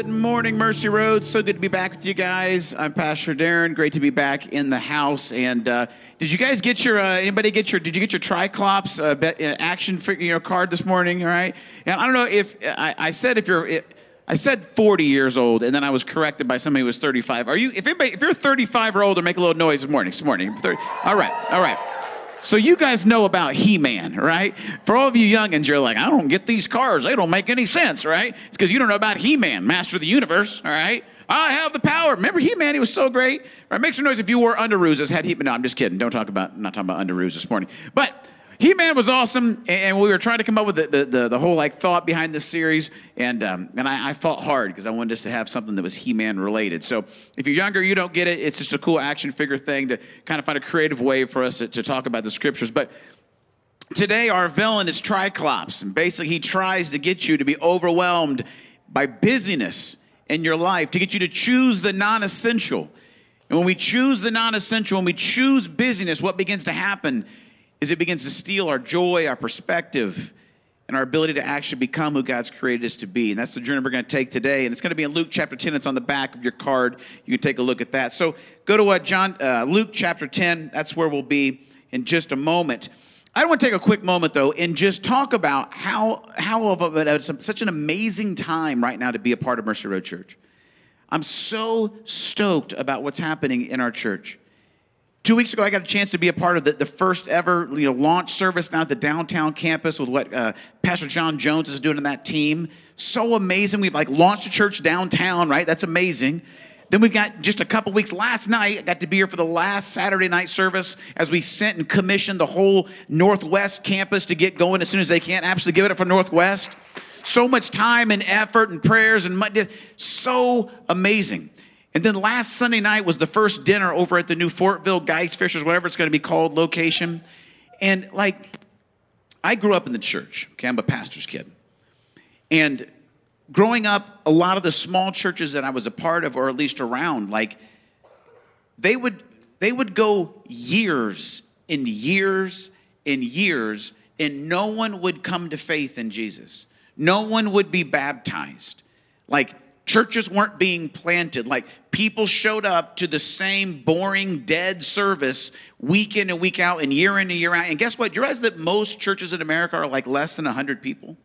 Good morning, Mercy Road. So good to be back with you guys. I'm Pastor Darren. Great to be back in the house. And uh, did you guys get your? Uh, anybody get your? Did you get your Triclops uh, uh, action figure you know, card this morning? All right. And I don't know if I, I said if you're. It, I said 40 years old, and then I was corrected by somebody who was 35. Are you? If anybody, if you're 35 or older, make a little noise this morning. This morning. 30, all right. All right. So you guys know about He-Man, right? For all of you youngins, you're like, I don't get these cars. They don't make any sense, right? It's because you don't know about He-Man, Master of the Universe, all right? I have the power. Remember He-Man? He was so great. All right, make some noise if you wore underoos had He-Man. No, I'm just kidding. Don't talk about, not talking about underoos this morning. But he Man was awesome, and we were trying to come up with the, the, the, the whole like thought behind this series, and um, and I, I fought hard because I wanted us to have something that was He Man related. So if you're younger, you don't get it. It's just a cool action figure thing to kind of find a creative way for us to, to talk about the scriptures. But today, our villain is Triclops, and basically he tries to get you to be overwhelmed by busyness in your life, to get you to choose the non-essential. And when we choose the non-essential, when we choose busyness, what begins to happen? Is it begins to steal our joy, our perspective, and our ability to actually become who God's created us to be. And that's the journey we're going to take today. And it's going to be in Luke chapter 10. It's on the back of your card. You can take a look at that. So go to uh, John, uh, Luke chapter 10. That's where we'll be in just a moment. I want to take a quick moment though and just talk about how how of a, such an amazing time right now to be a part of Mercy Road Church. I'm so stoked about what's happening in our church. Two weeks ago, I got a chance to be a part of the, the first ever you know, launch service down at the downtown campus with what uh, Pastor John Jones is doing in that team. So amazing. We've like launched a church downtown, right? That's amazing. Then we've got just a couple weeks. Last night, I got to be here for the last Saturday night service as we sent and commissioned the whole Northwest campus to get going as soon as they can. Absolutely give it up for Northwest. So much time and effort and prayers and money. So amazing. And then last Sunday night was the first dinner over at the new Fortville Geist Fishers, whatever it's going to be called, location. And like, I grew up in the church. Okay, I'm a pastor's kid. And growing up, a lot of the small churches that I was a part of, or at least around, like, they would they would go years and years and years, and no one would come to faith in Jesus. No one would be baptized. Like Churches weren't being planted. Like people showed up to the same boring, dead service week in and week out and year in and year out. And guess what? You realize that most churches in America are like less than 100 people?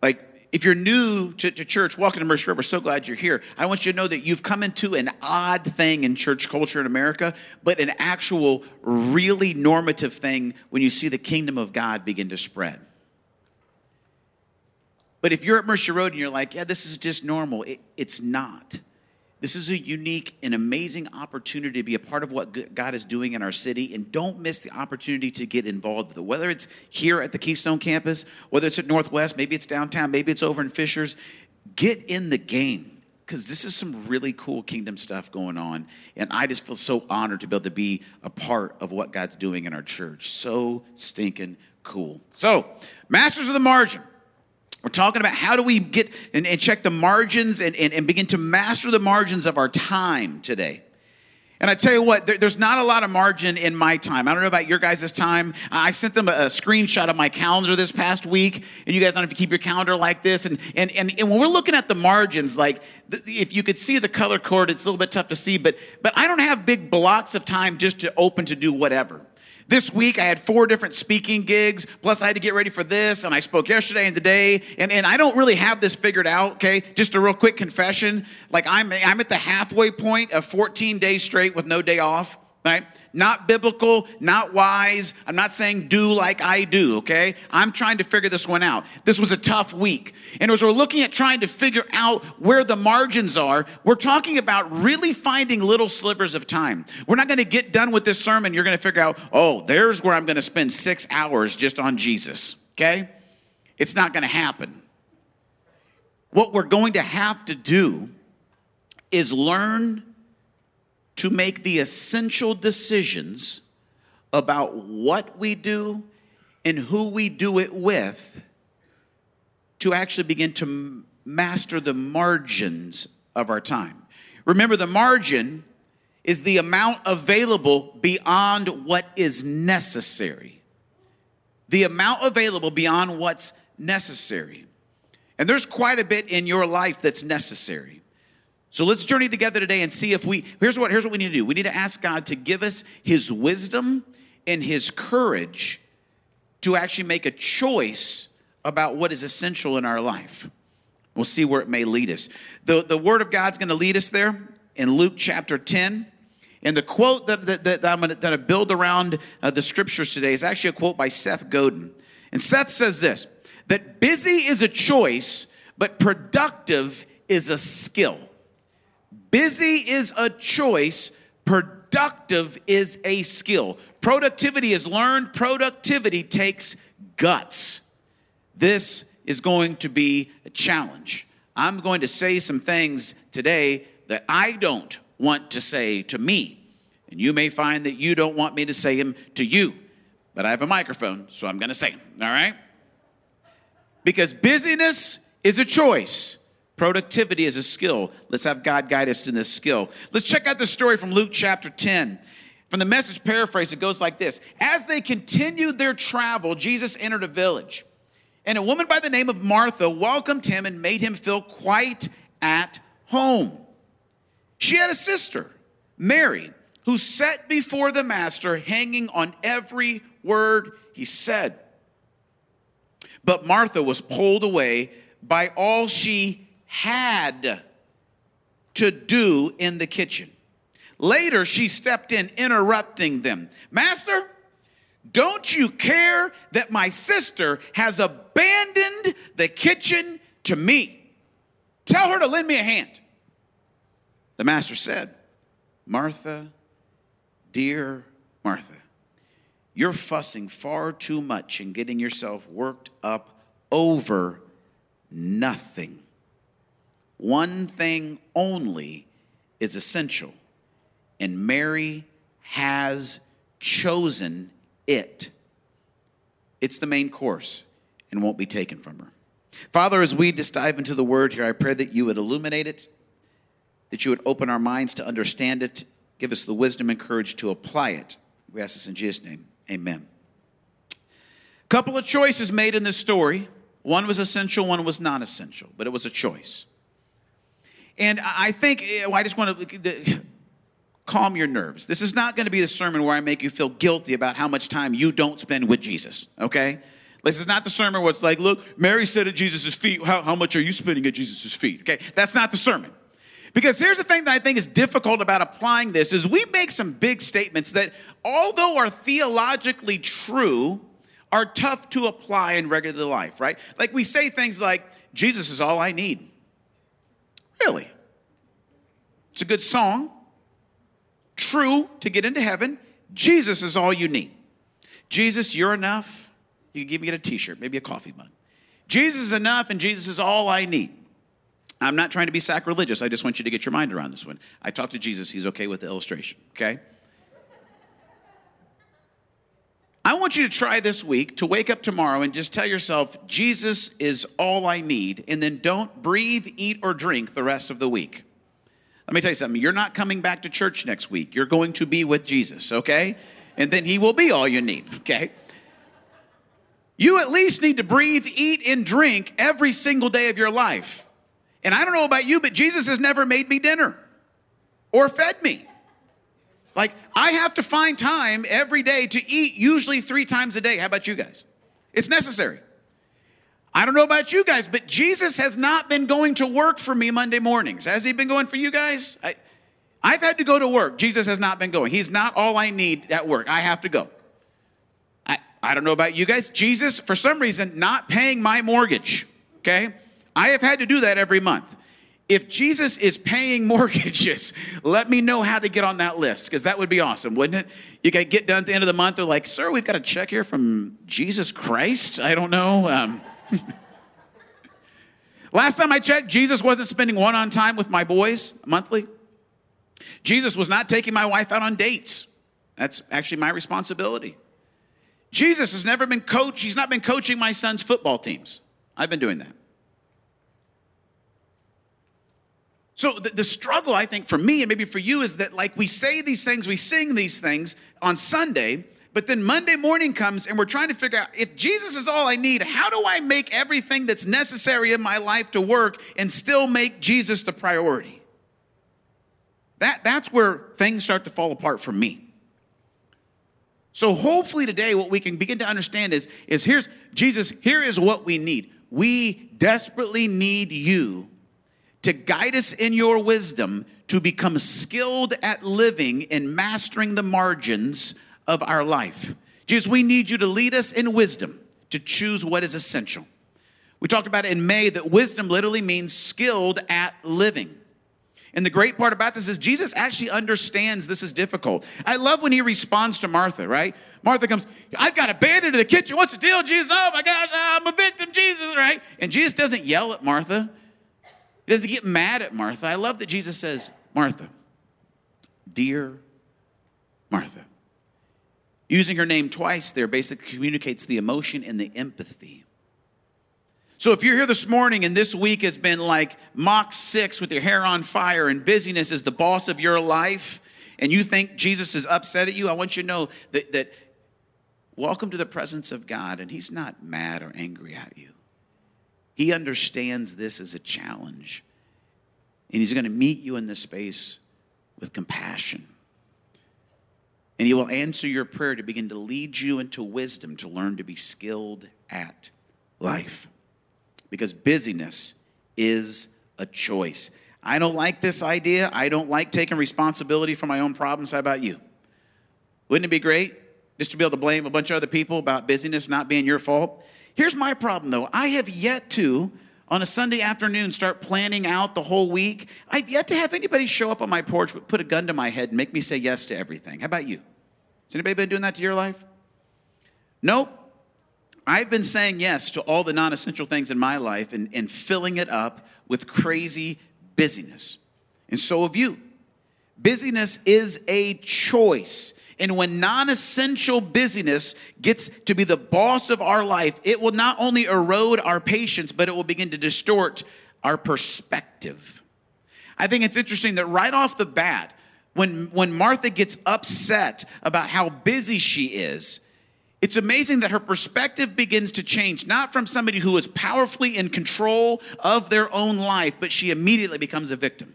Like, if you're new to, to church, welcome to Mercy River. We're so glad you're here. I want you to know that you've come into an odd thing in church culture in America, but an actual, really normative thing when you see the kingdom of God begin to spread. But if you're at Mercy Road and you're like, yeah, this is just normal, it, it's not. This is a unique and amazing opportunity to be a part of what God is doing in our city. And don't miss the opportunity to get involved with it. Whether it's here at the Keystone campus, whether it's at Northwest, maybe it's downtown, maybe it's over in Fishers, get in the game because this is some really cool kingdom stuff going on. And I just feel so honored to be able to be a part of what God's doing in our church. So stinking cool. So, Masters of the Margin. We're talking about how do we get and, and check the margins and, and, and, begin to master the margins of our time today. And I tell you what, there, there's not a lot of margin in my time. I don't know about your guys' time. I sent them a, a, screenshot of my calendar this past week, and you guys don't have to keep your calendar like this. And, and, and, and when we're looking at the margins, like if you could see the color code, it's a little bit tough to see, but, but I don't have big blocks of time just to open to do whatever. This week I had four different speaking gigs, plus I had to get ready for this, and I spoke yesterday and today, and, and I don't really have this figured out, okay? Just a real quick confession. Like I'm I'm at the halfway point of 14 days straight with no day off right? Not biblical, not wise. I'm not saying do like I do, okay? I'm trying to figure this one out. This was a tough week. And as we're looking at trying to figure out where the margins are, we're talking about really finding little slivers of time. We're not going to get done with this sermon. You're going to figure out, oh, there's where I'm going to spend six hours just on Jesus, okay? It's not going to happen. What we're going to have to do is learn to make the essential decisions about what we do and who we do it with to actually begin to master the margins of our time. Remember, the margin is the amount available beyond what is necessary. The amount available beyond what's necessary. And there's quite a bit in your life that's necessary. So let's journey together today and see if we here's what here's what we need to do. We need to ask God to give us his wisdom and his courage to actually make a choice about what is essential in our life. We'll see where it may lead us. The, the word of God's going to lead us there in Luke chapter 10. And the quote that, that, that I'm going to build around uh, the scriptures today is actually a quote by Seth Godin. And Seth says this that busy is a choice, but productive is a skill. Busy is a choice, productive is a skill. Productivity is learned, productivity takes guts. This is going to be a challenge. I'm going to say some things today that I don't want to say to me. And you may find that you don't want me to say them to you. But I have a microphone, so I'm going to say them, all right? Because busyness is a choice. Productivity is a skill. Let's have God guide us in this skill. Let's check out the story from Luke chapter 10. From the message paraphrase, it goes like this As they continued their travel, Jesus entered a village. And a woman by the name of Martha welcomed him and made him feel quite at home. She had a sister, Mary, who sat before the master, hanging on every word he said. But Martha was pulled away by all she had to do in the kitchen. Later, she stepped in, interrupting them. Master, don't you care that my sister has abandoned the kitchen to me? Tell her to lend me a hand. The master said, Martha, dear Martha, you're fussing far too much and getting yourself worked up over nothing. One thing only is essential, and Mary has chosen it. It's the main course and won't be taken from her. Father, as we just dive into the word here, I pray that you would illuminate it, that you would open our minds to understand it, give us the wisdom and courage to apply it. We ask this in Jesus' name. Amen. A Couple of choices made in this story. One was essential, one was non essential, but it was a choice. And I think, eh, I just want to calm your nerves. This is not going to be the sermon where I make you feel guilty about how much time you don't spend with Jesus, okay? This is not the sermon where it's like, look, Mary said at Jesus' feet, how, how much are you spending at Jesus' feet? Okay, that's not the sermon. Because here's the thing that I think is difficult about applying this is we make some big statements that although are theologically true, are tough to apply in regular life, right? Like we say things like, Jesus is all I need. Really? It's a good song true to get into heaven, Jesus is all you need. Jesus, you're enough. You can give me a t shirt, maybe a coffee mug. Jesus is enough, and Jesus is all I need. I'm not trying to be sacrilegious. I just want you to get your mind around this one. I talked to Jesus, he's okay with the illustration, okay? I want you to try this week to wake up tomorrow and just tell yourself, Jesus is all I need, and then don't breathe, eat, or drink the rest of the week. Let me tell you something. You're not coming back to church next week. You're going to be with Jesus, okay? And then he will be all you need, okay? You at least need to breathe, eat, and drink every single day of your life. And I don't know about you, but Jesus has never made me dinner or fed me. Like, I have to find time every day to eat, usually three times a day. How about you guys? It's necessary. I don't know about you guys, but Jesus has not been going to work for me Monday mornings. Has he been going for you guys? I, I've had to go to work. Jesus has not been going. He's not all I need at work. I have to go. I, I don't know about you guys. Jesus, for some reason, not paying my mortgage. Okay? I have had to do that every month. If Jesus is paying mortgages, let me know how to get on that list because that would be awesome, wouldn't it? You can get done at the end of the month. They're like, sir, we've got a check here from Jesus Christ. I don't know. Um, Last time I checked, Jesus wasn't spending one on time with my boys monthly. Jesus was not taking my wife out on dates. That's actually my responsibility. Jesus has never been coach, he's not been coaching my son's football teams. I've been doing that. So the, the, struggle, I think, for me and maybe for you is that like we say these things, we sing these things on Sunday, But then Monday morning comes and we're trying to figure out if Jesus is all I need, how do I make everything that's necessary in my life to work and still make Jesus the priority? That, that's where things start to fall apart for me. So hopefully today what we can begin to understand is, is here's Jesus, here is what we need. We desperately need you to guide us in your wisdom to become skilled at living and mastering the margins of our life. Jesus, we need you to lead us in wisdom to choose what is essential. We talked about it in May that wisdom literally means skilled at living. And the great part about this is Jesus actually understands this is difficult. I love when he responds to Martha, right? Martha comes, I've got a abandoned in the kitchen. What's the deal, Jesus? Oh my gosh, I'm a victim, Jesus, right? And Jesus doesn't yell at Martha. He doesn't get mad at Martha. I love that Jesus says, Martha, dear Martha. Using her name twice there basically communicates the emotion and the empathy. So if you're here this morning and this week has been like Mach 6 with your hair on fire and busyness is the boss of your life, and you think Jesus is upset at you, I want you to know that, that welcome to the presence of God, and He's not mad or angry at you. He understands this as a challenge, and He's going to meet you in this space with compassion. And he will answer your prayer to begin to lead you into wisdom to learn to be skilled at life. Because busyness is a choice. I don't like this idea. I don't like taking responsibility for my own problems. How about you? Wouldn't it be great just to be able to blame a bunch of other people about busyness not being your fault? Here's my problem though I have yet to, on a Sunday afternoon, start planning out the whole week. I've yet to have anybody show up on my porch, put a gun to my head, and make me say yes to everything. How about you? Has anybody been doing that to your life? Nope. I've been saying yes to all the non essential things in my life and, and filling it up with crazy busyness. And so have you. Busyness is a choice. And when non essential busyness gets to be the boss of our life, it will not only erode our patience, but it will begin to distort our perspective. I think it's interesting that right off the bat, when, when Martha gets upset about how busy she is, it's amazing that her perspective begins to change, not from somebody who is powerfully in control of their own life, but she immediately becomes a victim.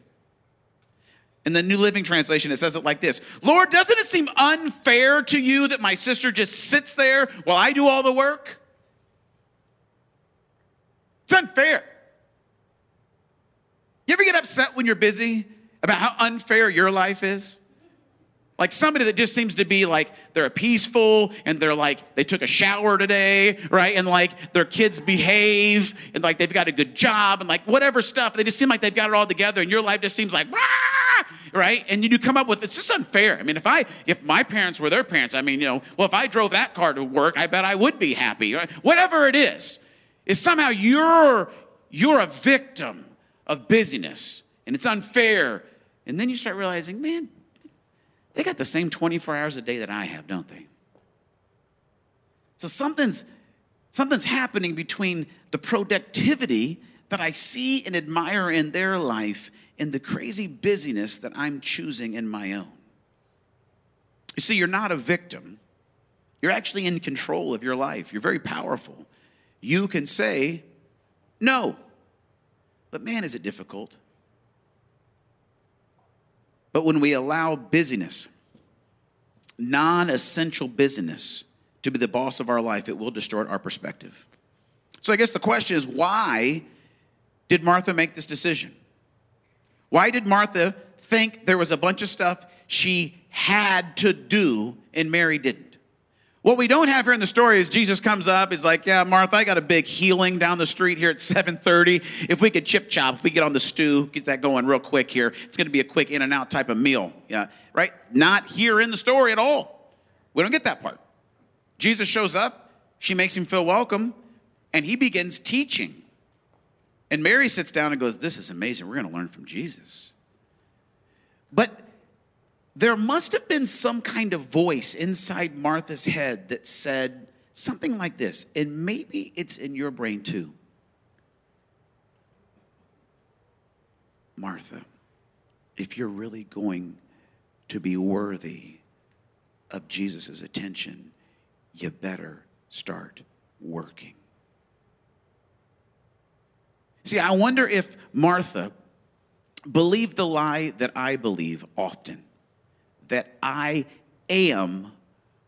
In the New Living Translation, it says it like this Lord, doesn't it seem unfair to you that my sister just sits there while I do all the work? It's unfair. You ever get upset when you're busy about how unfair your life is? Like somebody that just seems to be like they're peaceful and they're like they took a shower today, right? And like their kids behave and like they've got a good job and like whatever stuff. They just seem like they've got it all together and your life just seems like right? And you come up with it's just unfair. I mean, if I if my parents were their parents, I mean, you know, well, if I drove that car to work, I bet I would be happy. Right? Whatever it is, is somehow you're you're a victim of busyness and it's unfair. And then you start realizing, man, they got the same 24 hours a day that I have, don't they? So something's something's happening between the productivity that I see and admire in their life and the crazy busyness that I'm choosing in my own. You see, you're not a victim. You're actually in control of your life. You're very powerful. You can say no. But man, is it difficult. But when we allow busyness, non essential business, to be the boss of our life, it will distort our perspective. So I guess the question is why did Martha make this decision? Why did Martha think there was a bunch of stuff she had to do and Mary didn't? What we don't have here in the story is Jesus comes up, he's like, Yeah, Martha, I got a big healing down the street here at 7:30. If we could chip chop, if we get on the stew, get that going real quick here, it's gonna be a quick in and out type of meal. Yeah, right? Not here in the story at all. We don't get that part. Jesus shows up, she makes him feel welcome, and he begins teaching. And Mary sits down and goes, This is amazing. We're gonna learn from Jesus. But there must have been some kind of voice inside Martha's head that said something like this, and maybe it's in your brain too. Martha, if you're really going to be worthy of Jesus' attention, you better start working. See, I wonder if Martha believed the lie that I believe often that I am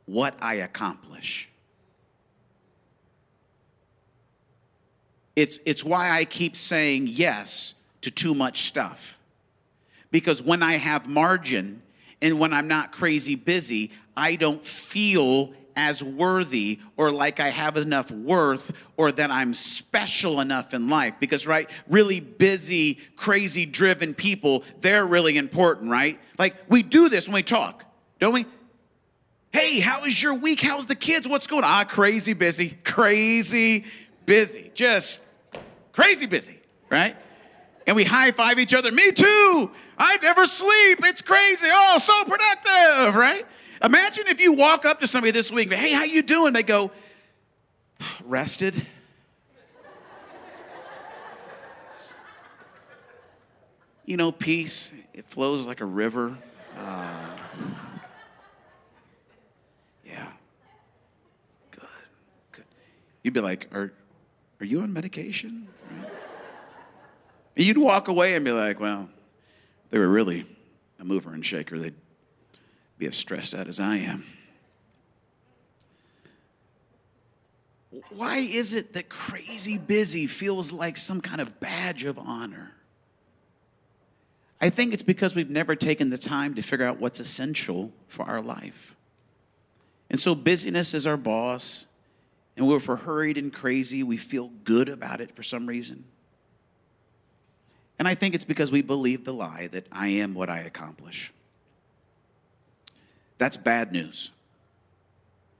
what I accomplish. It's, it's why I keep saying yes to too much stuff. Because when I have margin and when I'm not crazy busy, I don't feel as worthy or like I have enough worth or that I'm special enough in life. Because, right, really busy, crazy driven people, they're really important, right? Like we do this when we talk, don't we? Hey, how was your week? How's the kids? What's going on? Ah, crazy busy, crazy busy, just crazy busy, right? And we high five each other. Me too. I never sleep. It's crazy. Oh, so productive, right? Imagine if you walk up to somebody this week, and hey, how you doing? They go, rested. You know, peace, it flows like a river. Uh, yeah. Good. Good. You'd be like, are, are you on medication? You'd walk away and be like, well, they were really a mover and shaker. They'd be as stressed out as I am. Why is it that crazy busy feels like some kind of badge of honor? I think it's because we've never taken the time to figure out what's essential for our life. And so busyness is our boss, and if we're for hurried and crazy, we feel good about it for some reason. And I think it's because we believe the lie that I am what I accomplish. That's bad news.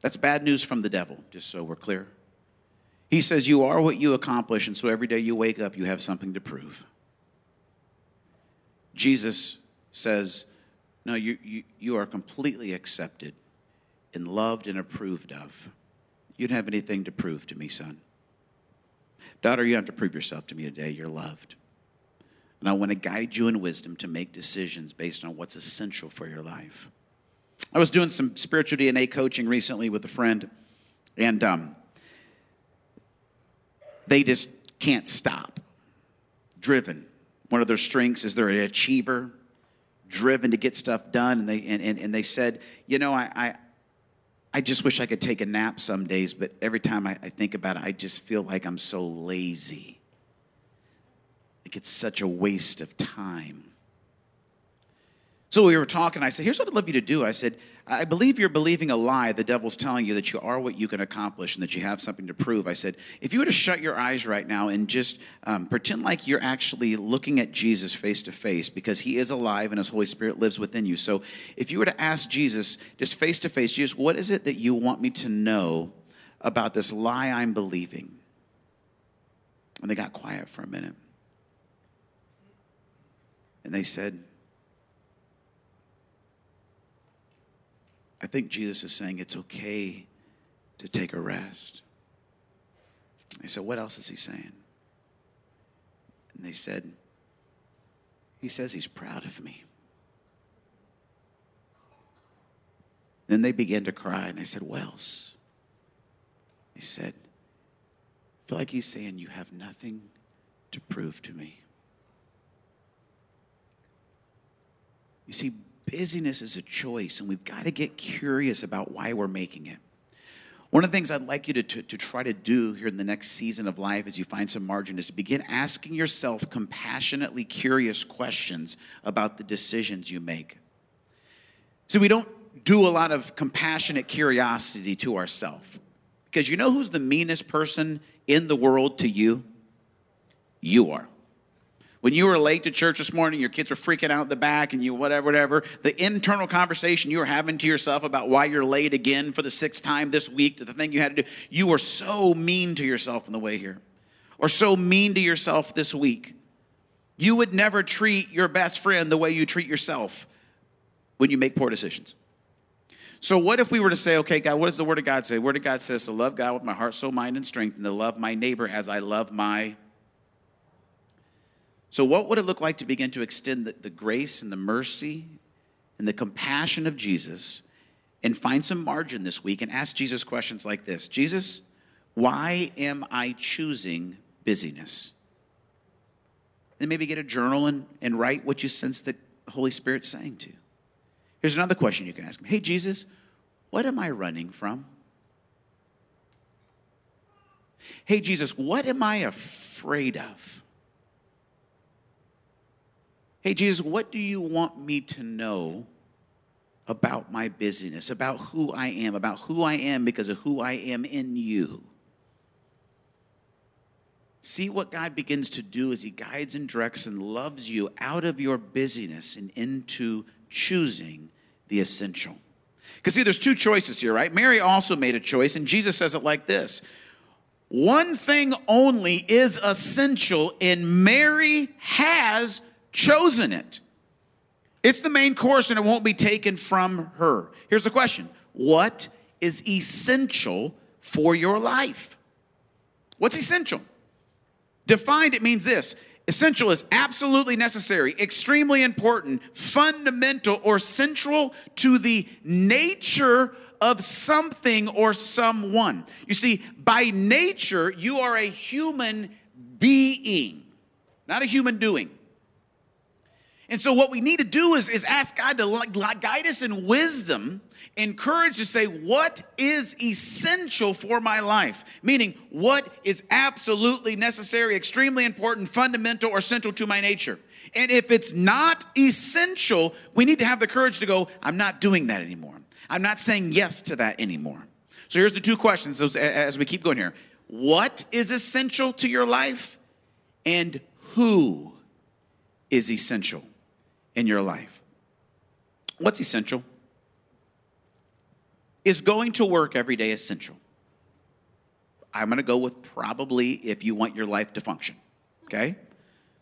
That's bad news from the devil, just so we're clear. He says, You are what you accomplish, and so every day you wake up, you have something to prove. Jesus says, No, you, you, you are completely accepted and loved and approved of. You don't have anything to prove to me, son. Daughter, you have to prove yourself to me today. You're loved. And I want to guide you in wisdom to make decisions based on what's essential for your life. I was doing some spiritual DNA coaching recently with a friend, and um, they just can't stop. Driven. One of their strengths is they're an achiever, driven to get stuff done. And they, and, and, and they said, You know, I, I, I just wish I could take a nap some days, but every time I, I think about it, I just feel like I'm so lazy. Like it's such a waste of time. So we were talking. I said, Here's what I'd love you to do. I said, I believe you're believing a lie. The devil's telling you that you are what you can accomplish and that you have something to prove. I said, If you were to shut your eyes right now and just um, pretend like you're actually looking at Jesus face to face because he is alive and his Holy Spirit lives within you. So if you were to ask Jesus, just face to face, Jesus, what is it that you want me to know about this lie I'm believing? And they got quiet for a minute. And they said, I think Jesus is saying it's okay to take a rest. I said, What else is he saying? And they said, He says he's proud of me. Then they began to cry, and I said, What else? He said, I feel like he's saying, You have nothing to prove to me. You see, busyness is a choice, and we've got to get curious about why we're making it. One of the things I'd like you to, to, to, try to do here in the next season of life as you find some margin is to begin asking yourself compassionately curious questions about the decisions you make. So we don't do a lot of compassionate curiosity to ourselves. Because you know who's the meanest person in the world to you? You are. When you were late to church this morning, your kids were freaking out in the back and you whatever, whatever, the internal conversation you were having to yourself about why you're late again for the sixth time this week, to the thing you had to do, you were so mean to yourself on the way here, or so mean to yourself this week. You would never treat your best friend the way you treat yourself when you make poor decisions. So, what if we were to say, okay, God, what does the Word of God say? The Word of God says to love God with my heart, soul, mind, and strength, and to love my neighbor as I love my so, what would it look like to begin to extend the, the grace and the mercy and the compassion of Jesus and find some margin this week and ask Jesus questions like this Jesus, why am I choosing busyness? Then maybe get a journal and, and write what you sense the Holy Spirit's saying to you. Here's another question you can ask him Hey, Jesus, what am I running from? Hey, Jesus, what am I afraid of? Hey, Jesus, what do you want me to know about my busyness, about who I am, about who I am because of who I am in you? See what God begins to do as He guides and directs and loves you out of your busyness and into choosing the essential. Because, see, there's two choices here, right? Mary also made a choice, and Jesus says it like this One thing only is essential, and Mary has chosen it. It's the main course, and it won't be taken from her. Here's the question What is essential for your life? What's essential? Defined, it means this Essential is absolutely necessary, extremely important, fundamental, or central to the nature of something or someone. You see, by nature, you are a human being, not a human doing. And so, what we need to do is, is ask God to guide us in wisdom, encourage to say, What is essential for my life? Meaning, what is absolutely necessary, extremely important, fundamental, or central to my nature? And if it's not essential, we need to have the courage to go, I'm not doing that anymore. I'm not saying yes to that anymore. So, here's the two questions as we keep going here What is essential to your life? And who is essential? In your life. What's essential? Is going to work every day essential? I'm going to go with probably if you want your life to function. Okay?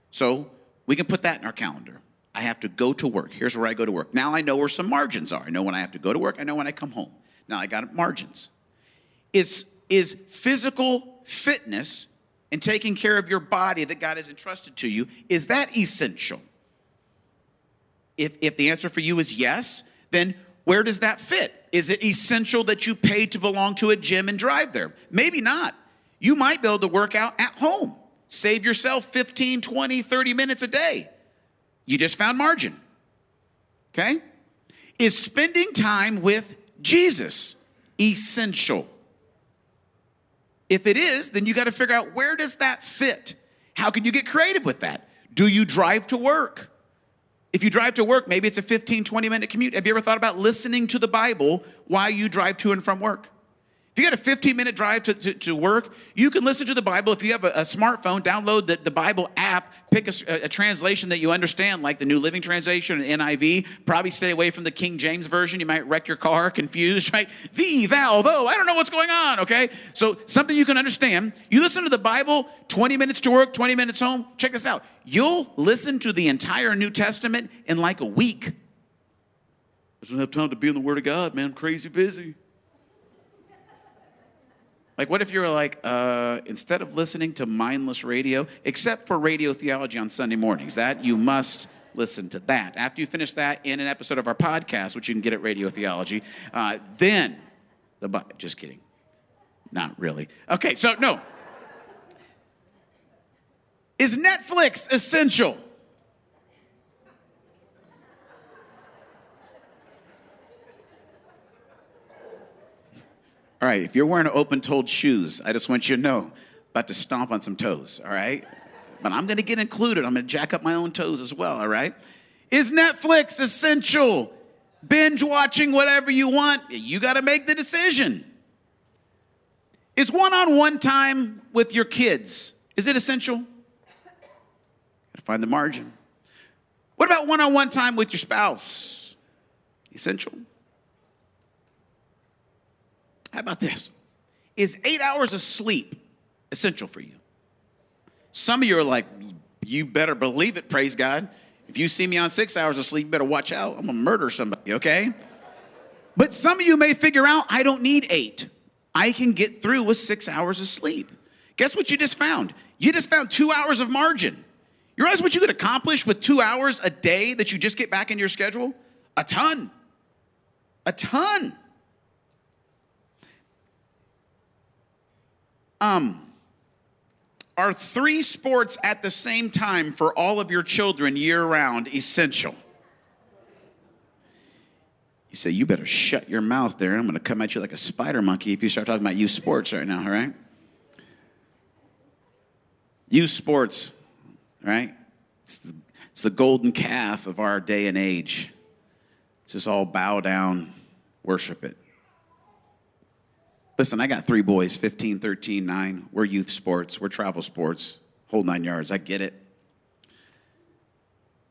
So we can put that in our calendar. I have to go to work. Here's where I go to work. Now I know where some margins are. I know when I have to go to work. I know when I come home. Now I got margins. Is, is physical fitness and taking care of your body that God has entrusted to you, is that essential? If, if the answer for you is yes, then where does that fit? Is it essential that you pay to belong to a gym and drive there? Maybe not. You might be able to work out at home. Save yourself 15, 20, 30 minutes a day. You just found margin. Okay? Is spending time with Jesus essential? If it is, then you got to figure out where does that fit? How can you get creative with that? Do you drive to work? If you drive to work, maybe it's a 15, 20 minute commute. Have you ever thought about listening to the Bible while you drive to and from work? If you got a 15 minute drive to, to, to, work, you can listen to the Bible. If you have a, a smartphone, download the, the Bible app, pick a, a, translation that you understand, like the New Living Translation and NIV. Probably stay away from the King James Version. You might wreck your car, confused, right? Thee, thou, though. I don't know what's going on, okay? So something you can understand. You listen to the Bible, 20 minutes to work, 20 minutes home. Check this out. You'll listen to the entire New Testament in like a week. I don't have time to be in the Word of God, man. I'm crazy busy. Like, what if you were like, uh, instead of listening to mindless radio, except for radio theology on Sunday mornings, that you must listen to that. After you finish that in an episode of our podcast, which you can get at Radio Theology, uh, then the but just kidding, not really. Okay, so no. Is Netflix essential? All right, if you're wearing open toed shoes, I just want you to know, about to stomp on some toes, all right? But I'm gonna get included. I'm gonna jack up my own toes as well, all right? Is Netflix essential? Binge watching whatever you want, you gotta make the decision. Is one on one time with your kids, is it essential? Gotta find the margin. What about one on one time with your spouse? Essential? How about this? Is eight hours of sleep essential for you? Some of you are like, you better believe it, praise God. If you see me on six hours of sleep, you better watch out. I'm gonna murder somebody, okay? But some of you may figure out, I don't need eight. I can get through with six hours of sleep. Guess what you just found? You just found two hours of margin. You realize what you could accomplish with two hours a day that you just get back in your schedule? A ton. A ton. Um, are three sports at the same time for all of your children year round essential? You say, you better shut your mouth there. I'm going to come at you like a spider monkey if you start talking about youth sports right now, all right? Youth sports, right? It's the, it's the golden calf of our day and age. It's just all bow down, worship it. Listen, I got three boys 15, 13, 9. We're youth sports, we're travel sports, whole nine yards. I get it.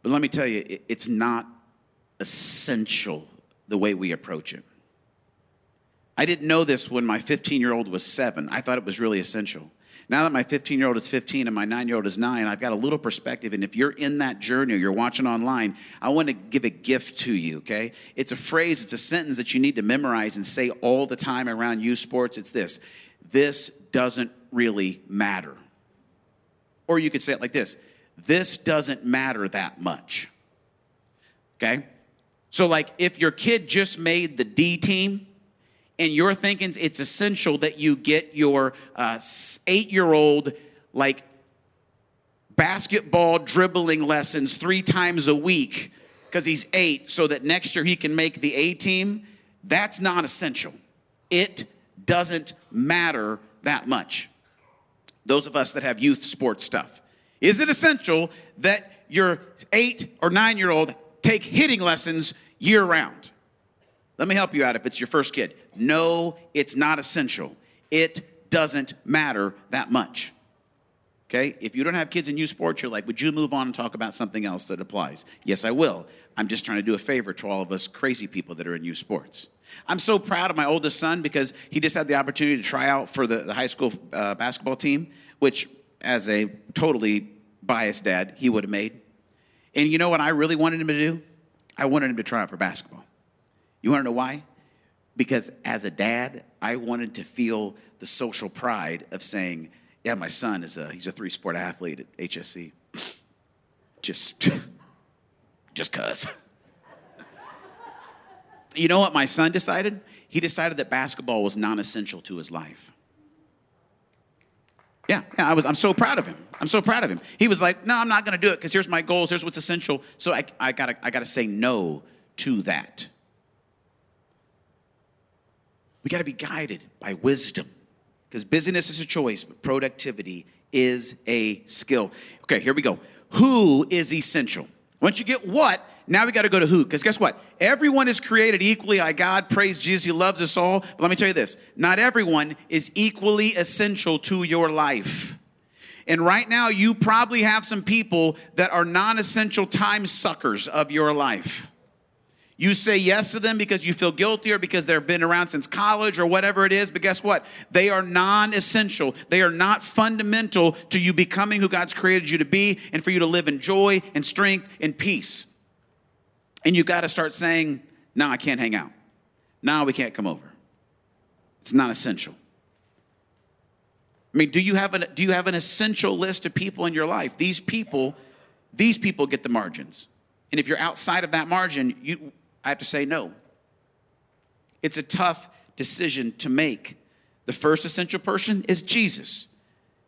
But let me tell you, it's not essential the way we approach it. I didn't know this when my 15 year old was seven. I thought it was really essential. Now that my 15 year old is 15 and my nine year old is nine, I've got a little perspective. And if you're in that journey or you're watching online, I want to give a gift to you, okay? It's a phrase, it's a sentence that you need to memorize and say all the time around youth sports. It's this this doesn't really matter. Or you could say it like this this doesn't matter that much, okay? So, like, if your kid just made the D team, and you're thinking it's essential that you get your uh, eight year old, like, basketball dribbling lessons three times a week because he's eight so that next year he can make the A team, that's not essential. It doesn't matter that much. Those of us that have youth sports stuff. Is it essential that your eight or nine year old take hitting lessons year round? Let me help you out if it's your first kid. No, it's not essential. It doesn't matter that much. Okay? If you don't have kids in youth sports, you're like, would you move on and talk about something else that applies? Yes, I will. I'm just trying to do a favor to all of us crazy people that are in youth sports. I'm so proud of my oldest son because he just had the opportunity to try out for the, the high school uh, basketball team, which, as a totally biased dad, he would have made. And you know what I really wanted him to do? I wanted him to try out for basketball. You want to know why? Because as a dad, I wanted to feel the social pride of saying, yeah, my son is a he's a three sport athlete at HSE. Just just cuz. you know what my son decided? He decided that basketball was non-essential to his life. Yeah, yeah, I was, I'm so proud of him. I'm so proud of him. He was like, no, I'm not gonna do it because here's my goals, here's what's essential. So I, I, gotta, I gotta say no to that. We gotta be guided by wisdom because busyness is a choice, but productivity is a skill. Okay, here we go. Who is essential? Once you get what, now we got to go to who. Because guess what? Everyone is created equally by God. Praise Jesus. He loves us all. But let me tell you this not everyone is equally essential to your life. And right now, you probably have some people that are non essential time suckers of your life. You say yes to them because you feel guilty or because they've been around since college or whatever it is, but guess what? They are non essential. They are not fundamental to you becoming who God's created you to be and for you to live in joy and strength and peace. And you got to start saying, no, I can't hang out. No, we can't come over. It's not essential. I mean, do you have an, do you have an essential list of people in your life? These people, these people get the margins. And if you're outside of that margin, you, I have to say no. It's a tough decision to make. The first essential person is Jesus.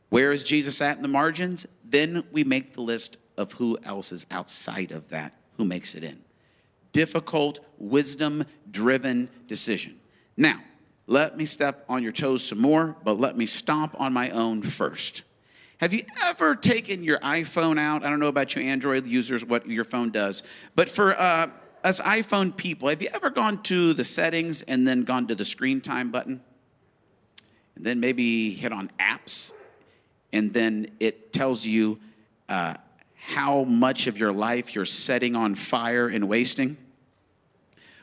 Where is Jesus at in the margins? Then we make the list of who else is outside of that, who makes it in difficult, wisdom driven decision. Now, let me step on your toes some more, but let me stomp on my own first. Have you ever taken your iPhone out? I don't know about you Android users, what your phone does, but for uh, us iPhone people, have you ever gone to the settings and then gone to the screen time button? And then maybe hit on apps, and then it tells you uh, how much of your life you're setting on fire and wasting?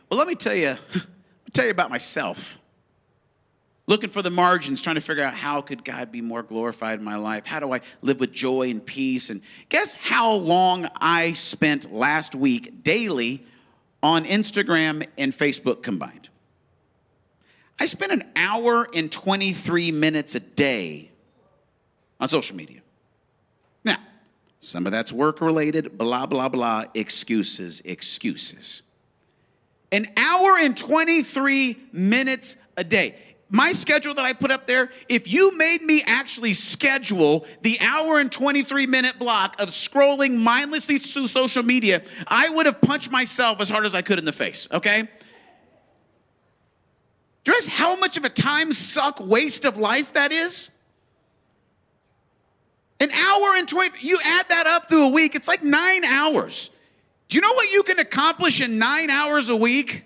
Well, let me tell you, me tell you about myself. Looking for the margins, trying to figure out how could God be more glorified in my life? How do I live with joy and peace? And guess how long I spent last week daily on Instagram and Facebook combined? I spend an hour and 23 minutes a day on social media. Now, some of that's work related, blah, blah, blah, excuses, excuses an hour and 23 minutes a day. My schedule that I put up there, if you made me actually schedule the hour and 23 minute block of scrolling mindlessly through social media, I would have punched myself as hard as I could in the face, okay? Do you realize how much of a time suck waste of life that is? An hour and 20, you add that up through a week, it's like nine hours. Do you know what you can accomplish in nine hours a week?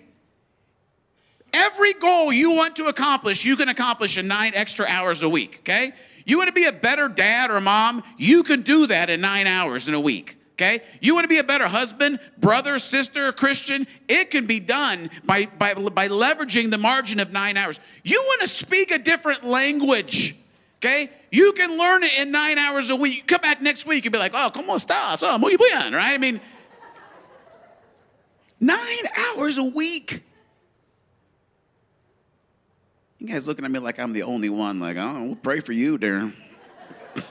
Every goal you want to accomplish, you can accomplish in nine extra hours a week, okay? You want to be a better dad or mom, you can do that in nine hours in a week. Okay? You want to be a better husband, brother, sister, Christian? It can be done by, by, by leveraging the margin of nine hours. You want to speak a different language? Okay? You can learn it in nine hours a week. You come back next week, you'll be like, oh, ¿cómo estás? Oh, muy bien, right? I mean, nine hours a week. You guys looking at me like I'm the only one, like, oh, we'll pray for you, Darren.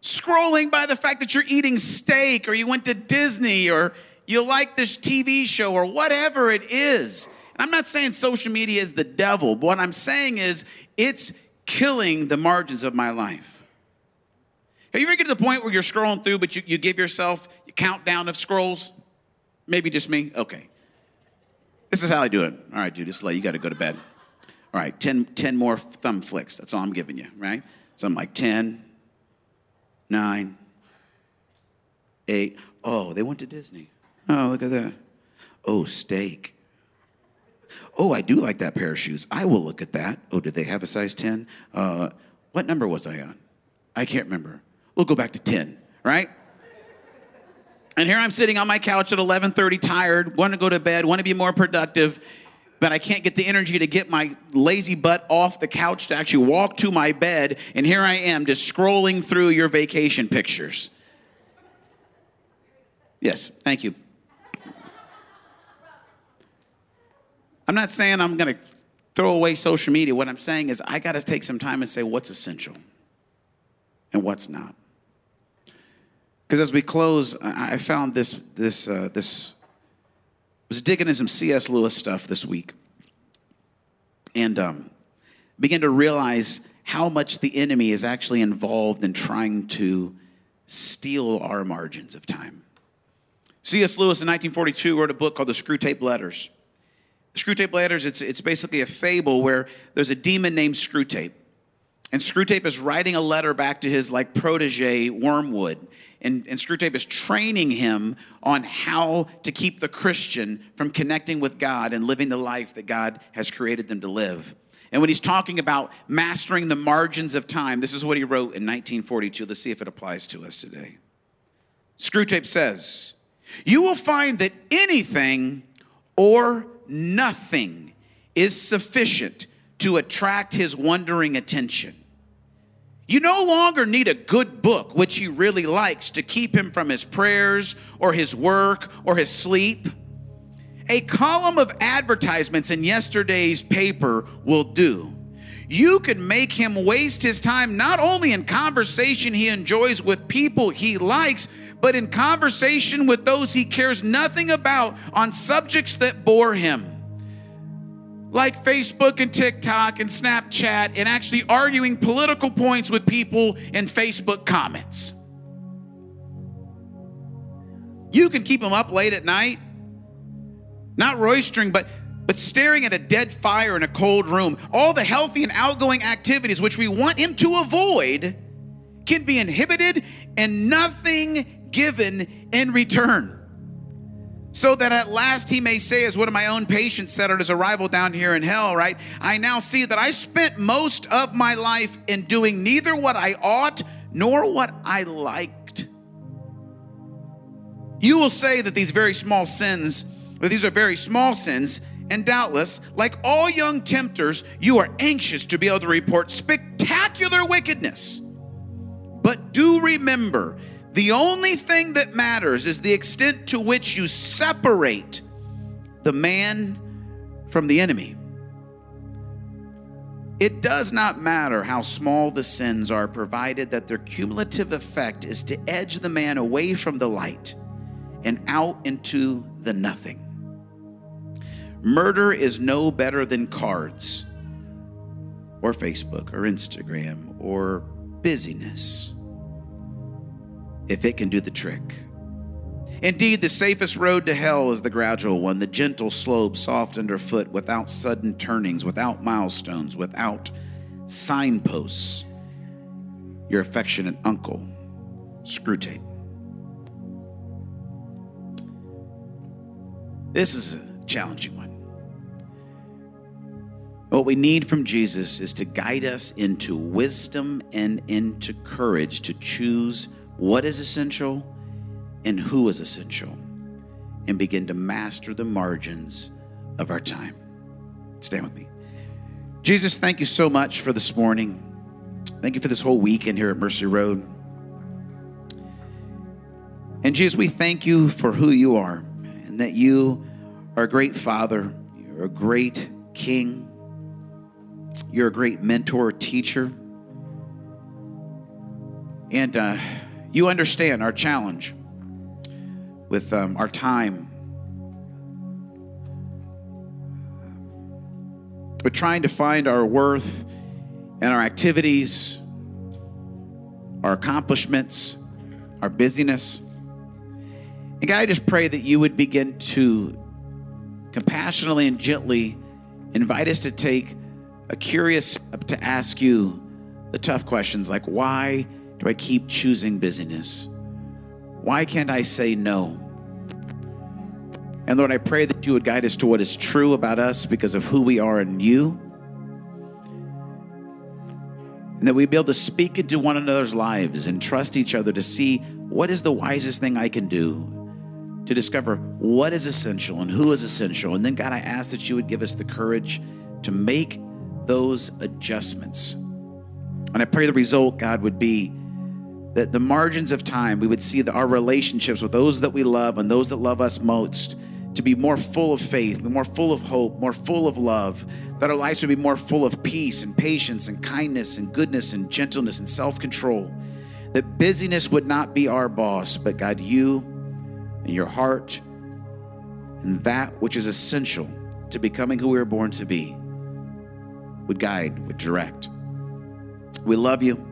Scrolling by the fact that you're eating steak or you went to Disney or you like this TV show or whatever it is. And I'm not saying social media is the devil, but what I'm saying is it's killing the margins of my life. Have you ever get to the point where you're scrolling through, but you, you give yourself a countdown of scrolls? Maybe just me? Okay. This is how I do it. All right, dude, it's late. You got to go to bed. All right, 10, 10 more thumb flicks. That's all I'm giving you, right? So I'm like 10, 9, 8. Oh, they went to Disney. Oh, look at that. Oh, steak. Oh, I do like that pair of shoes. I will look at that. Oh, did they have a size 10? Uh, what number was I on? I can't remember. We'll go back to 10, right? And here I'm sitting on my couch at 11:30 tired, want to go to bed, want to be more productive, but I can't get the energy to get my lazy butt off the couch to actually walk to my bed, and here I am just scrolling through your vacation pictures. Yes, thank you. I'm not saying I'm going to throw away social media. What I'm saying is I got to take some time and say what's essential and what's not. Because as we close, I found this, this, uh, this, was digging in some C.S. Lewis stuff this week and um, began to realize how much the enemy is actually involved in trying to steal our margins of time. C.S. Lewis in 1942 wrote a book called The Screwtape Letters. Screwtape Letters, it's, it's basically a fable where there's a demon named Screwtape. And Screwtape is writing a letter back to his like protege Wormwood and, and Screwtape is training him on how to keep the Christian from connecting with God and living the life that God has created them to live. And when he's talking about mastering the margins of time, this is what he wrote in 1942. Let's see if it applies to us today. Screwtape says, You will find that anything or nothing is sufficient to attract his wondering attention. You no longer need a good book, which he really likes, to keep him from his prayers or his work or his sleep. A column of advertisements in yesterday's paper will do. You can make him waste his time not only in conversation he enjoys with people he likes, but in conversation with those he cares nothing about on subjects that bore him like Facebook and TikTok and Snapchat and actually arguing political points with people in Facebook comments. You can keep them up late at night, not roistering, but but staring at a dead fire in a cold room. All the healthy and outgoing activities which we want him to avoid can be inhibited and nothing given in return so that at last he may say, as one of my own patients said on his arrival down here in hell, right? I now see that I spent most of my life in doing neither what I ought nor what I liked. You will say that these very small sins, that these are very small sins, and doubtless, like all young tempters, you are anxious to be able to report spectacular wickedness. But do remember the only thing that matters is the extent to which you separate the man from the enemy. It does not matter how small the sins are, provided that their cumulative effect is to edge the man away from the light and out into the nothing. Murder is no better than cards or Facebook or Instagram or busyness if it can do the trick. Indeed, the safest road to hell is the gradual one, the gentle slope, soft underfoot, without sudden turnings, without milestones, without signposts. Your affectionate uncle, Screwtape. This is a challenging one. What we need from Jesus is to guide us into wisdom and into courage to choose what is essential and who is essential and begin to master the margins of our time. Stand with me. Jesus, thank you so much for this morning. Thank you for this whole weekend here at Mercy Road. And Jesus, we thank you for who you are and that you are a great father, you're a great king, you're a great mentor, teacher. And uh, you understand our challenge with um, our time. But trying to find our worth and our activities, our accomplishments, our busyness. And God, I just pray that you would begin to compassionately and gently invite us to take a curious to ask you the tough questions like why do I keep choosing busyness? Why can't I say no? And Lord, I pray that you would guide us to what is true about us because of who we are in you. And that we'd be able to speak into one another's lives and trust each other to see what is the wisest thing I can do to discover what is essential and who is essential. And then, God, I ask that you would give us the courage to make those adjustments. And I pray the result, God, would be that the margins of time, we would see that our relationships with those that we love and those that love us most to be more full of faith, more full of hope, more full of love, that our lives would be more full of peace and patience and kindness and goodness and gentleness and self control. That busyness would not be our boss, but God, you and your heart and that which is essential to becoming who we were born to be would guide, would direct. We love you.